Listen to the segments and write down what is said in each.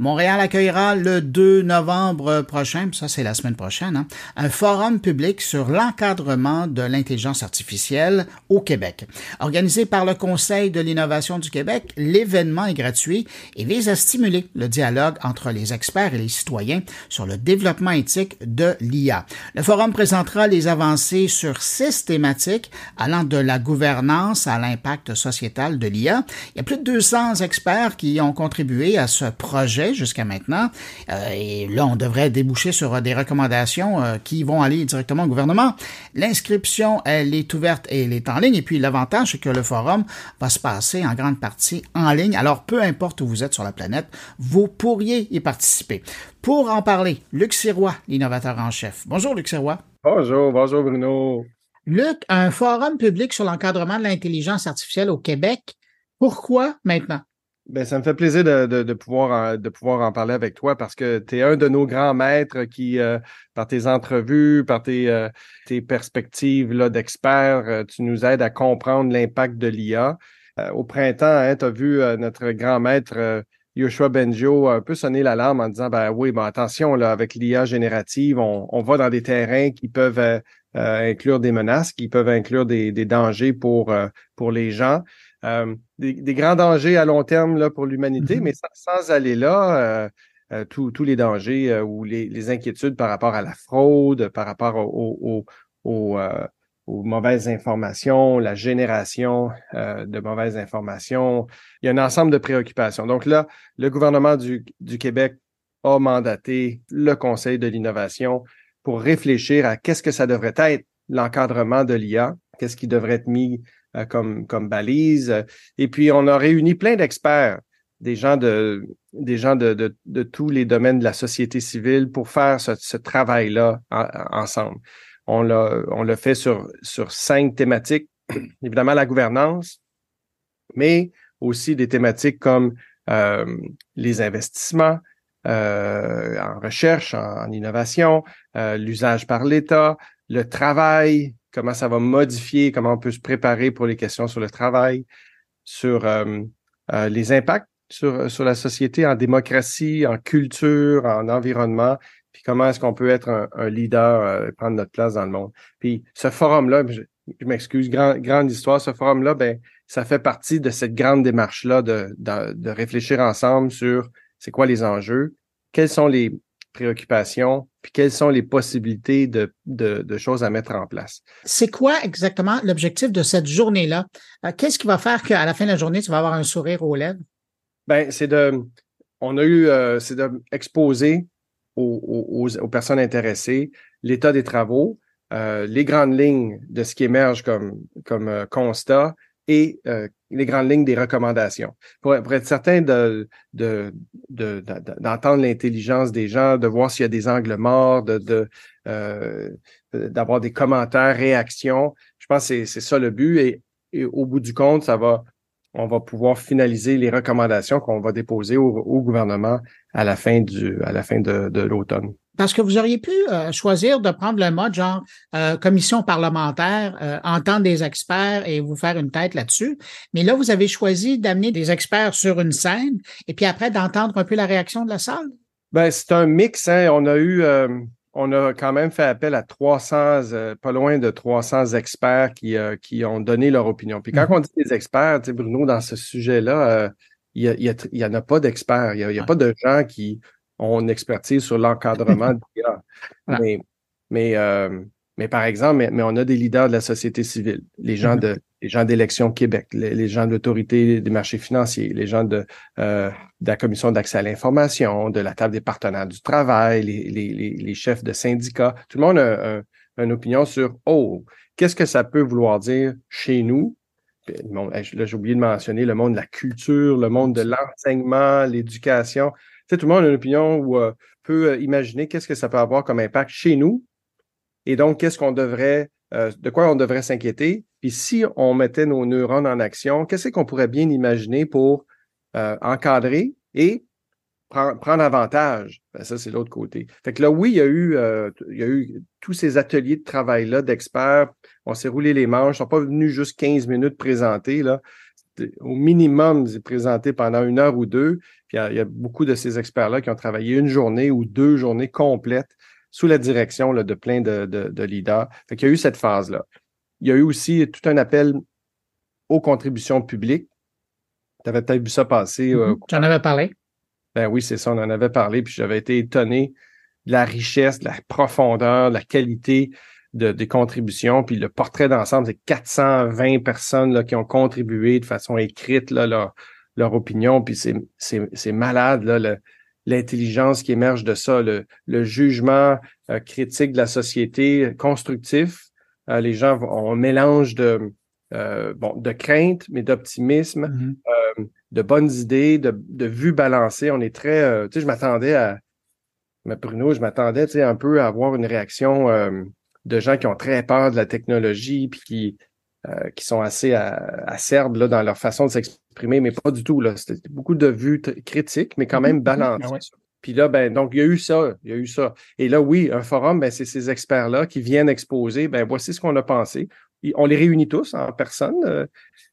Montréal accueillera le 2 novembre prochain, ça c'est la semaine prochaine, hein, un forum public sur l'encadrement de l'intelligence artificielle au Québec. Organisé par le Conseil de l'innovation du Québec, l'événement est gratuit et vise à stimuler le dialogue entre les experts et les citoyens sur le développement éthique de l'IA. Le forum présentera les avancées sur six thématiques allant de la gouvernance à l'impact sociétal de l'IA. Il y a plus de 200 experts qui ont contribué à ce projet jusqu'à maintenant. Euh, et là, on devrait déboucher sur des recommandations euh, qui vont aller directement au gouvernement. L'inscription, elle est ouverte et elle est en ligne. Et puis l'avantage, c'est que le forum va se passer en grande partie en ligne. Alors, peu importe où vous êtes sur la planète, vous pourriez y participer. Pour en parler, Luc Sirois, l'innovateur en chef. Bonjour, Luc Sirois. Bonjour, bonjour Bruno. Luc, un forum public sur l'encadrement de l'intelligence artificielle au Québec. Pourquoi maintenant? Ben, ça me fait plaisir de, de, pouvoir, de pouvoir en parler avec toi parce que tu es un de nos grands maîtres qui, euh, par tes entrevues, par tes, euh, tes perspectives d'experts, euh, tu nous aides à comprendre l'impact de l'IA. au printemps, hein, tu as vu notre grand maître Yoshua Benjo un peu sonner l'alarme en disant ben oui, mais attention, là, avec l'IA générative, on, on, va dans des terrains qui peuvent inclure des menaces, qui peuvent inclure des, des dangers pour, pour les gens. Euh, des, grands dangers à long terme là, pour l'humanité, mm-hmm. mais sans, aller là, euh, euh, tous les dangers ou les, inquiétudes par rapport à la fraude, par rapport aux mauvaises informations, la génération de mauvaises informations. Il y a un ensemble de préoccupations. Donc là, le gouvernement du, du Québec a mandaté le Conseil de l'innovation pour réfléchir à qu'est-ce que ça devrait être l'encadrement de l'IA, qu'est-ce qui devrait être mis comme, comme balise. Et puis, on a réuni plein d'experts, des gens de, des gens de, de, de, tous les domaines de la société civile pour faire ce, ce travail-là ensemble. On l'a, on l'a fait sur, sur cinq thématiques. Évidemment, la gouvernance, mais aussi des thématiques comme euh, les investissements, euh, en recherche, en, innovation, euh, l'usage par l'État, le travail, comment ça va modifier, comment on peut se préparer pour les questions sur le travail, sur euh, euh, les impacts sur, sur la société en démocratie, en culture, en environnement, puis comment est-ce qu'on peut être un, leader, euh, prendre notre place dans le monde. Puis ce forum-là, je, m'excuse, grande histoire, ce forum-là, ben, ça fait partie de cette grande démarche-là de, de, de réfléchir ensemble sur c'est quoi les enjeux, quels sont les, préoccupations, puis quelles sont les possibilités de, de, choses à mettre en place. C'est quoi exactement l'objectif de cette journée-là? Euh, qu'est-ce qui va faire qu'à la fin de la journée, tu vas avoir un sourire aux lèvres? Ben, c'est de, on a eu, euh, c'est d'exposer aux, aux, personnes intéressées l'état des travaux, euh, les grandes lignes de ce qui émerge comme, comme constat et les grandes lignes des recommandations. Pour, être certain de, de, d'entendre l'intelligence des gens, de voir s'il y a des angles morts, de, de euh, d'avoir des commentaires, réactions. Je pense que c'est ça le but. Et, et, au bout du compte, ça va, on va pouvoir finaliser les recommandations qu'on va déposer au, au, gouvernement à la fin du, à la fin de, de l'automne. Parce que vous auriez pu euh, choisir de prendre le mode genre euh, commission parlementaire, euh, entendre des experts et vous faire une tête là-dessus. Mais là, vous avez choisi d'amener des experts sur une scène et puis après d'entendre un peu la réaction de la salle? Ben, c'est un mix. Hein. On a eu, on a quand même fait appel à 300, pas loin de 300 experts qui, qui ont donné leur opinion. Puis quand mmh. on dit des experts, Bruno, dans ce sujet-là, il y, a, y, en a pas d'experts. Il n'y a, a pas de gens qui une expertise sur l'encadrement de l'IA. Mais, mais, euh, mais par exemple, mais, on a des leaders de la société civile, les gens mm-hmm. de les gens d'Élection Québec, les, gens de l'autorité des marchés financiers, les gens de, euh, de la commission d'accès à l'information, de la table des partenaires du travail, les, les, les chefs de syndicats. Tout le monde a, une opinion sur oh, qu'est-ce que ça peut vouloir dire chez nous? Là, j'ai oublié de mentionner le monde de la culture, le monde de l'enseignement, l'éducation tout le monde a une opinion ou euh, peut euh, imaginer qu'est-ce que ça peut avoir comme impact chez nous. Et donc, qu'est-ce qu'on devrait, euh, de quoi on devrait s'inquiéter. Puis si on mettait nos neurones en action, qu'est-ce qu'on pourrait bien imaginer pour encadrer et prendre avantage? Ben, ça, c'est l'autre côté. Fait que là, oui, il y a eu, il y a eu tous ces ateliers de travail-là d'experts. On s'est roulé les manches. Ils sont pas venus juste 15 minutes présenter. Là au minimum présenté pendant une heure ou deux. Puis il y a, beaucoup de ces experts-là qui ont travaillé une journée ou deux journées complètes sous la direction là, de plein de, de, leaders. Fait qu'il y a eu cette phase-là. Il y a eu aussi tout un appel aux contributions publiques. Tu avais peut-être vu ça passer. Euh, mm-hmm. J'en avais parlé. Ben oui, c'est ça, on en avait parlé, puis j'avais été étonné de la richesse, de la profondeur, de la qualité de, des contributions. Puis le portrait d'ensemble, c'est 420 personnes là, qui ont contribué de façon écrite là, leur, leur opinion. Puis c'est malade, là, l'intelligence qui émerge de ça, le, le jugement euh, critique de la société, constructif. Euh, les gens ont un mélange de, euh, bon, de crainte, mais d'optimisme, mm-hmm. de bonnes idées, de, de vues balancées. On est très, tu sais, je m'attendais à, mais Bruno, je m'attendais, tu sais, un peu à avoir une réaction de gens qui ont très peur de la technologie puis qui, euh, qui sont assez acerbes là, dans leur façon de s'exprimer, mais pas du tout. Là. C'était beaucoup de vues critiques, mais quand même mhm. balancées. Ah puis là, ben, donc, il y a eu ça, il y a eu ça. Et là, oui, un forum, ben, c'est ces experts-là qui viennent exposer, ben, voici ce qu'on a pensé. On les réunit tous en personne, euh,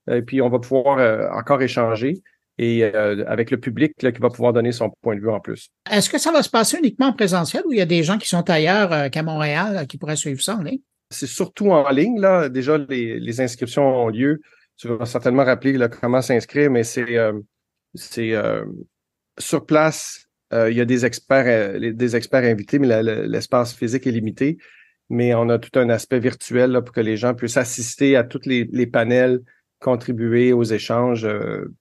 et puis on va pouvoir euh, encore échanger et euh, avec le public là, qui va pouvoir donner son point de vue en plus. Est-ce que ça va se passer uniquement en présentiel ou il y a des gens qui sont ailleurs euh, qu'à Montréal euh, qui pourraient suivre ça en ligne? C'est surtout en ligne. Là. Déjà, les, les, inscriptions ont lieu. Tu vas certainement rappeler là, comment s'inscrire, mais c'est c'est sur place. il y a des experts, des experts invités, mais l'espace physique est limité. Mais on a tout un aspect virtuel là, pour que les gens puissent assister à tous les, les panels contribuer aux échanges, euh,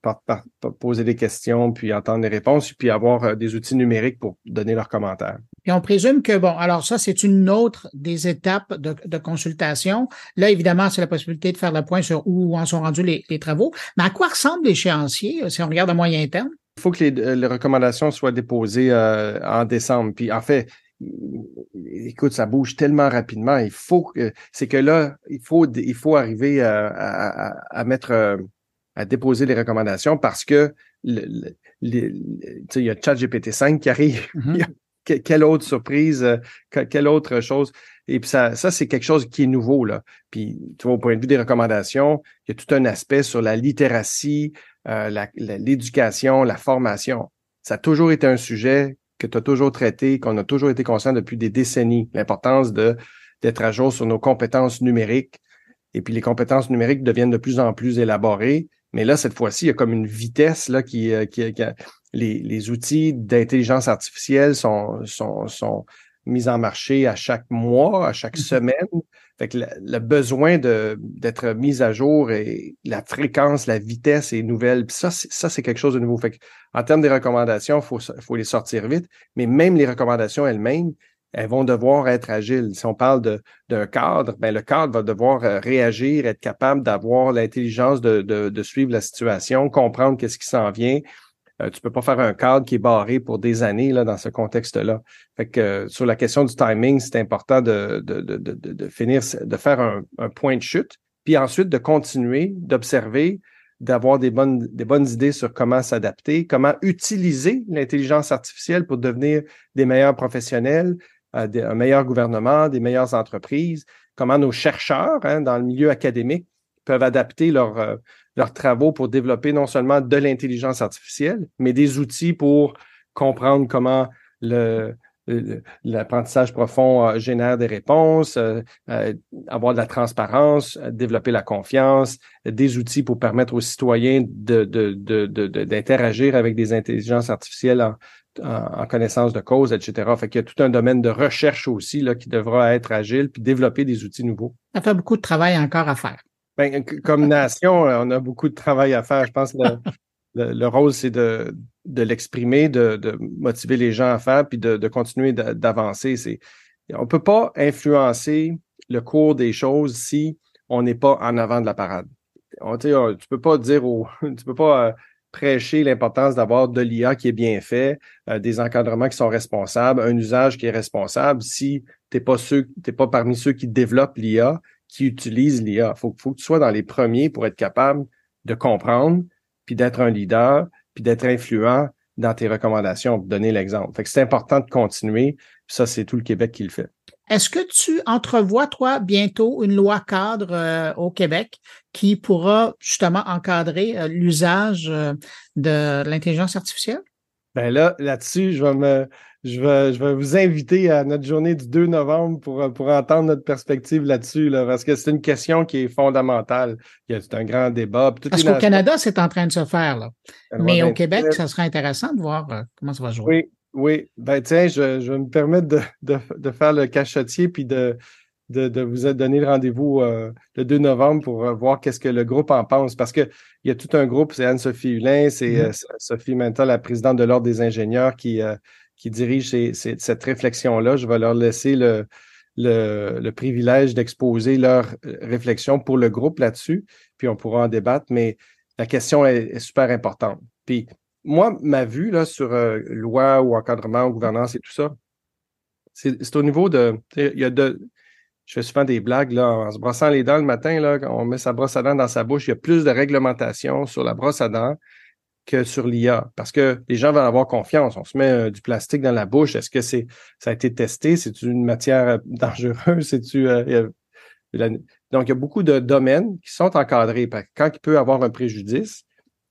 poser des questions, puis entendre des réponses, puis avoir euh, des outils numériques pour donner leurs commentaires. Et on présume que, bon, alors ça, c'est une autre des étapes de, consultation. Là, évidemment, c'est la possibilité de faire le point sur où en sont rendus les, travaux. Mais à quoi ressemble l'échéancier euh, si on regarde à moyen terme? Il faut que les, recommandations soient déposées en décembre. Puis en fait, écoute, ça bouge tellement rapidement. Il faut que c'est que là, il faut il faut arriver à, mettre euh, à déposer les recommandations parce que le, il y a ChatGPT 5 qui arrive. Mm-hmm. quelle autre surprise, euh, quelle autre chose. Et puis ça, ça c'est quelque chose qui est nouveau là. Puis tu vois, au point de vue des recommandations, il y a tout un aspect sur la littératie, euh, l'éducation, la formation. Ça a toujours été un sujet que tu as toujours traité, qu'on a toujours été conscient depuis des décennies, l'importance de d'être à jour sur nos compétences numériques. Et puis les compétences numériques deviennent de plus en plus élaborées. Mais là, cette fois-ci, il y a comme une vitesse euh, qui, qui les, outils d'intelligence artificielle sont mis en marché à chaque mois, à chaque mm-hmm. semaine. Fait que le, besoin d'être mis à jour et la fréquence, la vitesse est nouvelle. Puis ça, ça c'est quelque chose de nouveau. Fait que, en termes des recommandations, il faut, faut les sortir vite. Mais même les recommandations elles-mêmes, elles vont devoir être agiles. Si on parle d'un cadre, ben le cadre va devoir euh, réagir, être capable d'avoir l'intelligence de, de, de, suivre la situation, comprendre qu'est-ce qui s'en vient, euh, tu peux pas faire un cadre qui est barré pour des années là, dans ce contexte-là. Fait que euh, sur la question du timing, c'est important de, de, de, de, finir, de faire un, un, point de chute, puis ensuite de continuer, d'observer, d'avoir des bonnes, des bonnes idées sur comment s'adapter, comment utiliser l'intelligence artificielle pour devenir des meilleurs professionnels, euh, un meilleur gouvernement, des meilleures entreprises, comment nos chercheurs hein, dans le milieu académique peuvent adapter leur, leurs travaux pour développer non seulement de l'intelligence artificielle, mais des outils pour comprendre comment le, l'apprentissage profond euh, génère des réponses, euh, euh, avoir de la transparence, développer la confiance, des outils pour permettre aux citoyens de, d'interagir de, avec des intelligences artificielles en, en, connaissance de cause, etc. Fait qu'il y a tout un domaine de recherche aussi là, qui devra être agile puis développer des outils nouveaux. Ça fait beaucoup de travail encore à faire. Ben, comme nation, euh, on a beaucoup de travail à faire. Je pense que le, rôle, c'est de, de l'exprimer, de, de, motiver les gens à faire, puis de, de continuer d'avancer. On peut pas influencer le cours des choses si on n'est pas en avant de la parade. Tu peux pas dire au, tu peux pas euh, prêcher l'importance d'avoir de l'IA qui est bien fait, euh, des encadrements qui sont responsables, un usage qui est responsable si t'es pas ceux, pas parmi ceux qui développent l'IA qui utilisent l'IA. Il faut, faut que tu sois dans les premiers pour être capable de comprendre, puis d'être un leader, puis d'être influent dans tes recommandations, pour donner l'exemple. Fait que c'est important de continuer. Puis ça, c'est tout le Québec qui le fait. Est-ce que tu entrevois, toi, bientôt une loi cadre euh, au Québec qui pourra justement encadrer euh, l'usage euh, de l'intelligence artificielle? Ben là, là-dessus, je vais me, je vais, je vais vous inviter à notre journée du 2 novembre pour, pour entendre notre perspective là-dessus, là, parce que c'est une question qui est fondamentale. Il y a un grand débat. Parce qu'au Canada, c'est en train de se faire, là. Mais au Québec, ça serait intéressant de voir comment ça va jouer. Oui, oui, ben tiens, je, je vais me permettre de, de, de faire le cachotier puis de, de, de vous donner le rendez-vous euh, le 2 novembre pour euh, voir qu'est-ce que le groupe en pense. Parce qu'il y a tout un groupe, c'est Anne-Sophie Hulin, c'est mm-hmm. euh, Sophie Mental, la présidente de l'Ordre des ingénieurs, qui, qui dirige cette réflexion-là. Je vais leur laisser le, privilège d'exposer leur réflexion pour le groupe là-dessus, puis on pourra en débattre, mais la question est, est super importante. Puis moi, ma vue là, sur euh, loi ou encadrement ou gouvernance et tout ça, c'est au niveau de. Il y a de. Je fais souvent des blagues là, en se brossant les dents le matin, là, quand on met sa brosse à dents dans sa bouche, il y a plus de réglementation sur la brosse à dents que sur l'IA. Parce que les gens veulent avoir confiance. On se met euh, du plastique dans la bouche. Est-ce que c'est ça a été testé? C'est une matière euh, dangereuse? C'est-tu. donc, il y a beaucoup de domaines qui sont encadrés. Quand il peut avoir un préjudice,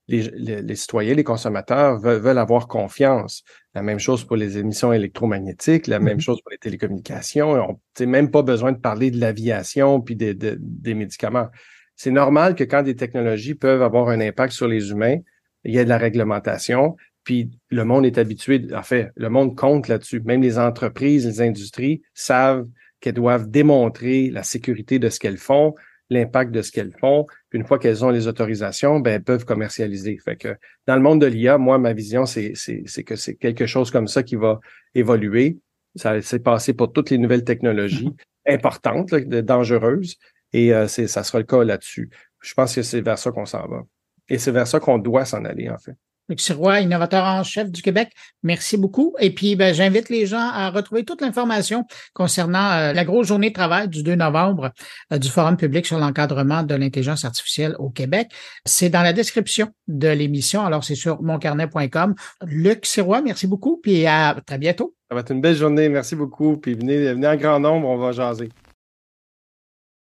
les, citoyens, les consommateurs veulent, avoir confiance. La même chose pour les émissions électromagnétiques, la même mm-hmm. chose pour les télécommunications. On n'a même pas besoin de parler de l'aviation puis des médicaments. C'est normal que quand des technologies peuvent avoir un impact sur les humains, il y a de la réglementation, puis le monde est habitué, en fait, le monde compte là-dessus. Même les entreprises, les industries savent qu'elles doivent démontrer la sécurité de ce qu'elles font, l'impact de ce qu'elles font. Puis une fois qu'elles ont les autorisations, ben, elles peuvent commercialiser. Fait que dans le monde de l'IA, moi, ma vision, c'est, que c'est quelque chose comme ça qui va évoluer. Ça s'est passé pour toutes les nouvelles technologies importantes, dangereuses. Et euh, c'est, ça sera le cas là-dessus. Je pense que c'est vers ça qu'on s'en va. Et c'est vers ça qu'on doit s'en aller, en fait. Luc Sirois, innovateur en chef du Québec, merci beaucoup. Et puis, ben, j'invite les gens à retrouver toute l'information concernant euh, la grosse journée de travail du 2 novembre euh, du Forum public sur l'encadrement de l'intelligence artificielle au Québec. C'est dans la description de l'émission. Alors, c'est sur moncarnet.com. Luc Sirois, merci beaucoup. Puis à très bientôt. Ça va être une belle journée. Merci beaucoup. Puis venez, venez en grand nombre, on va jaser.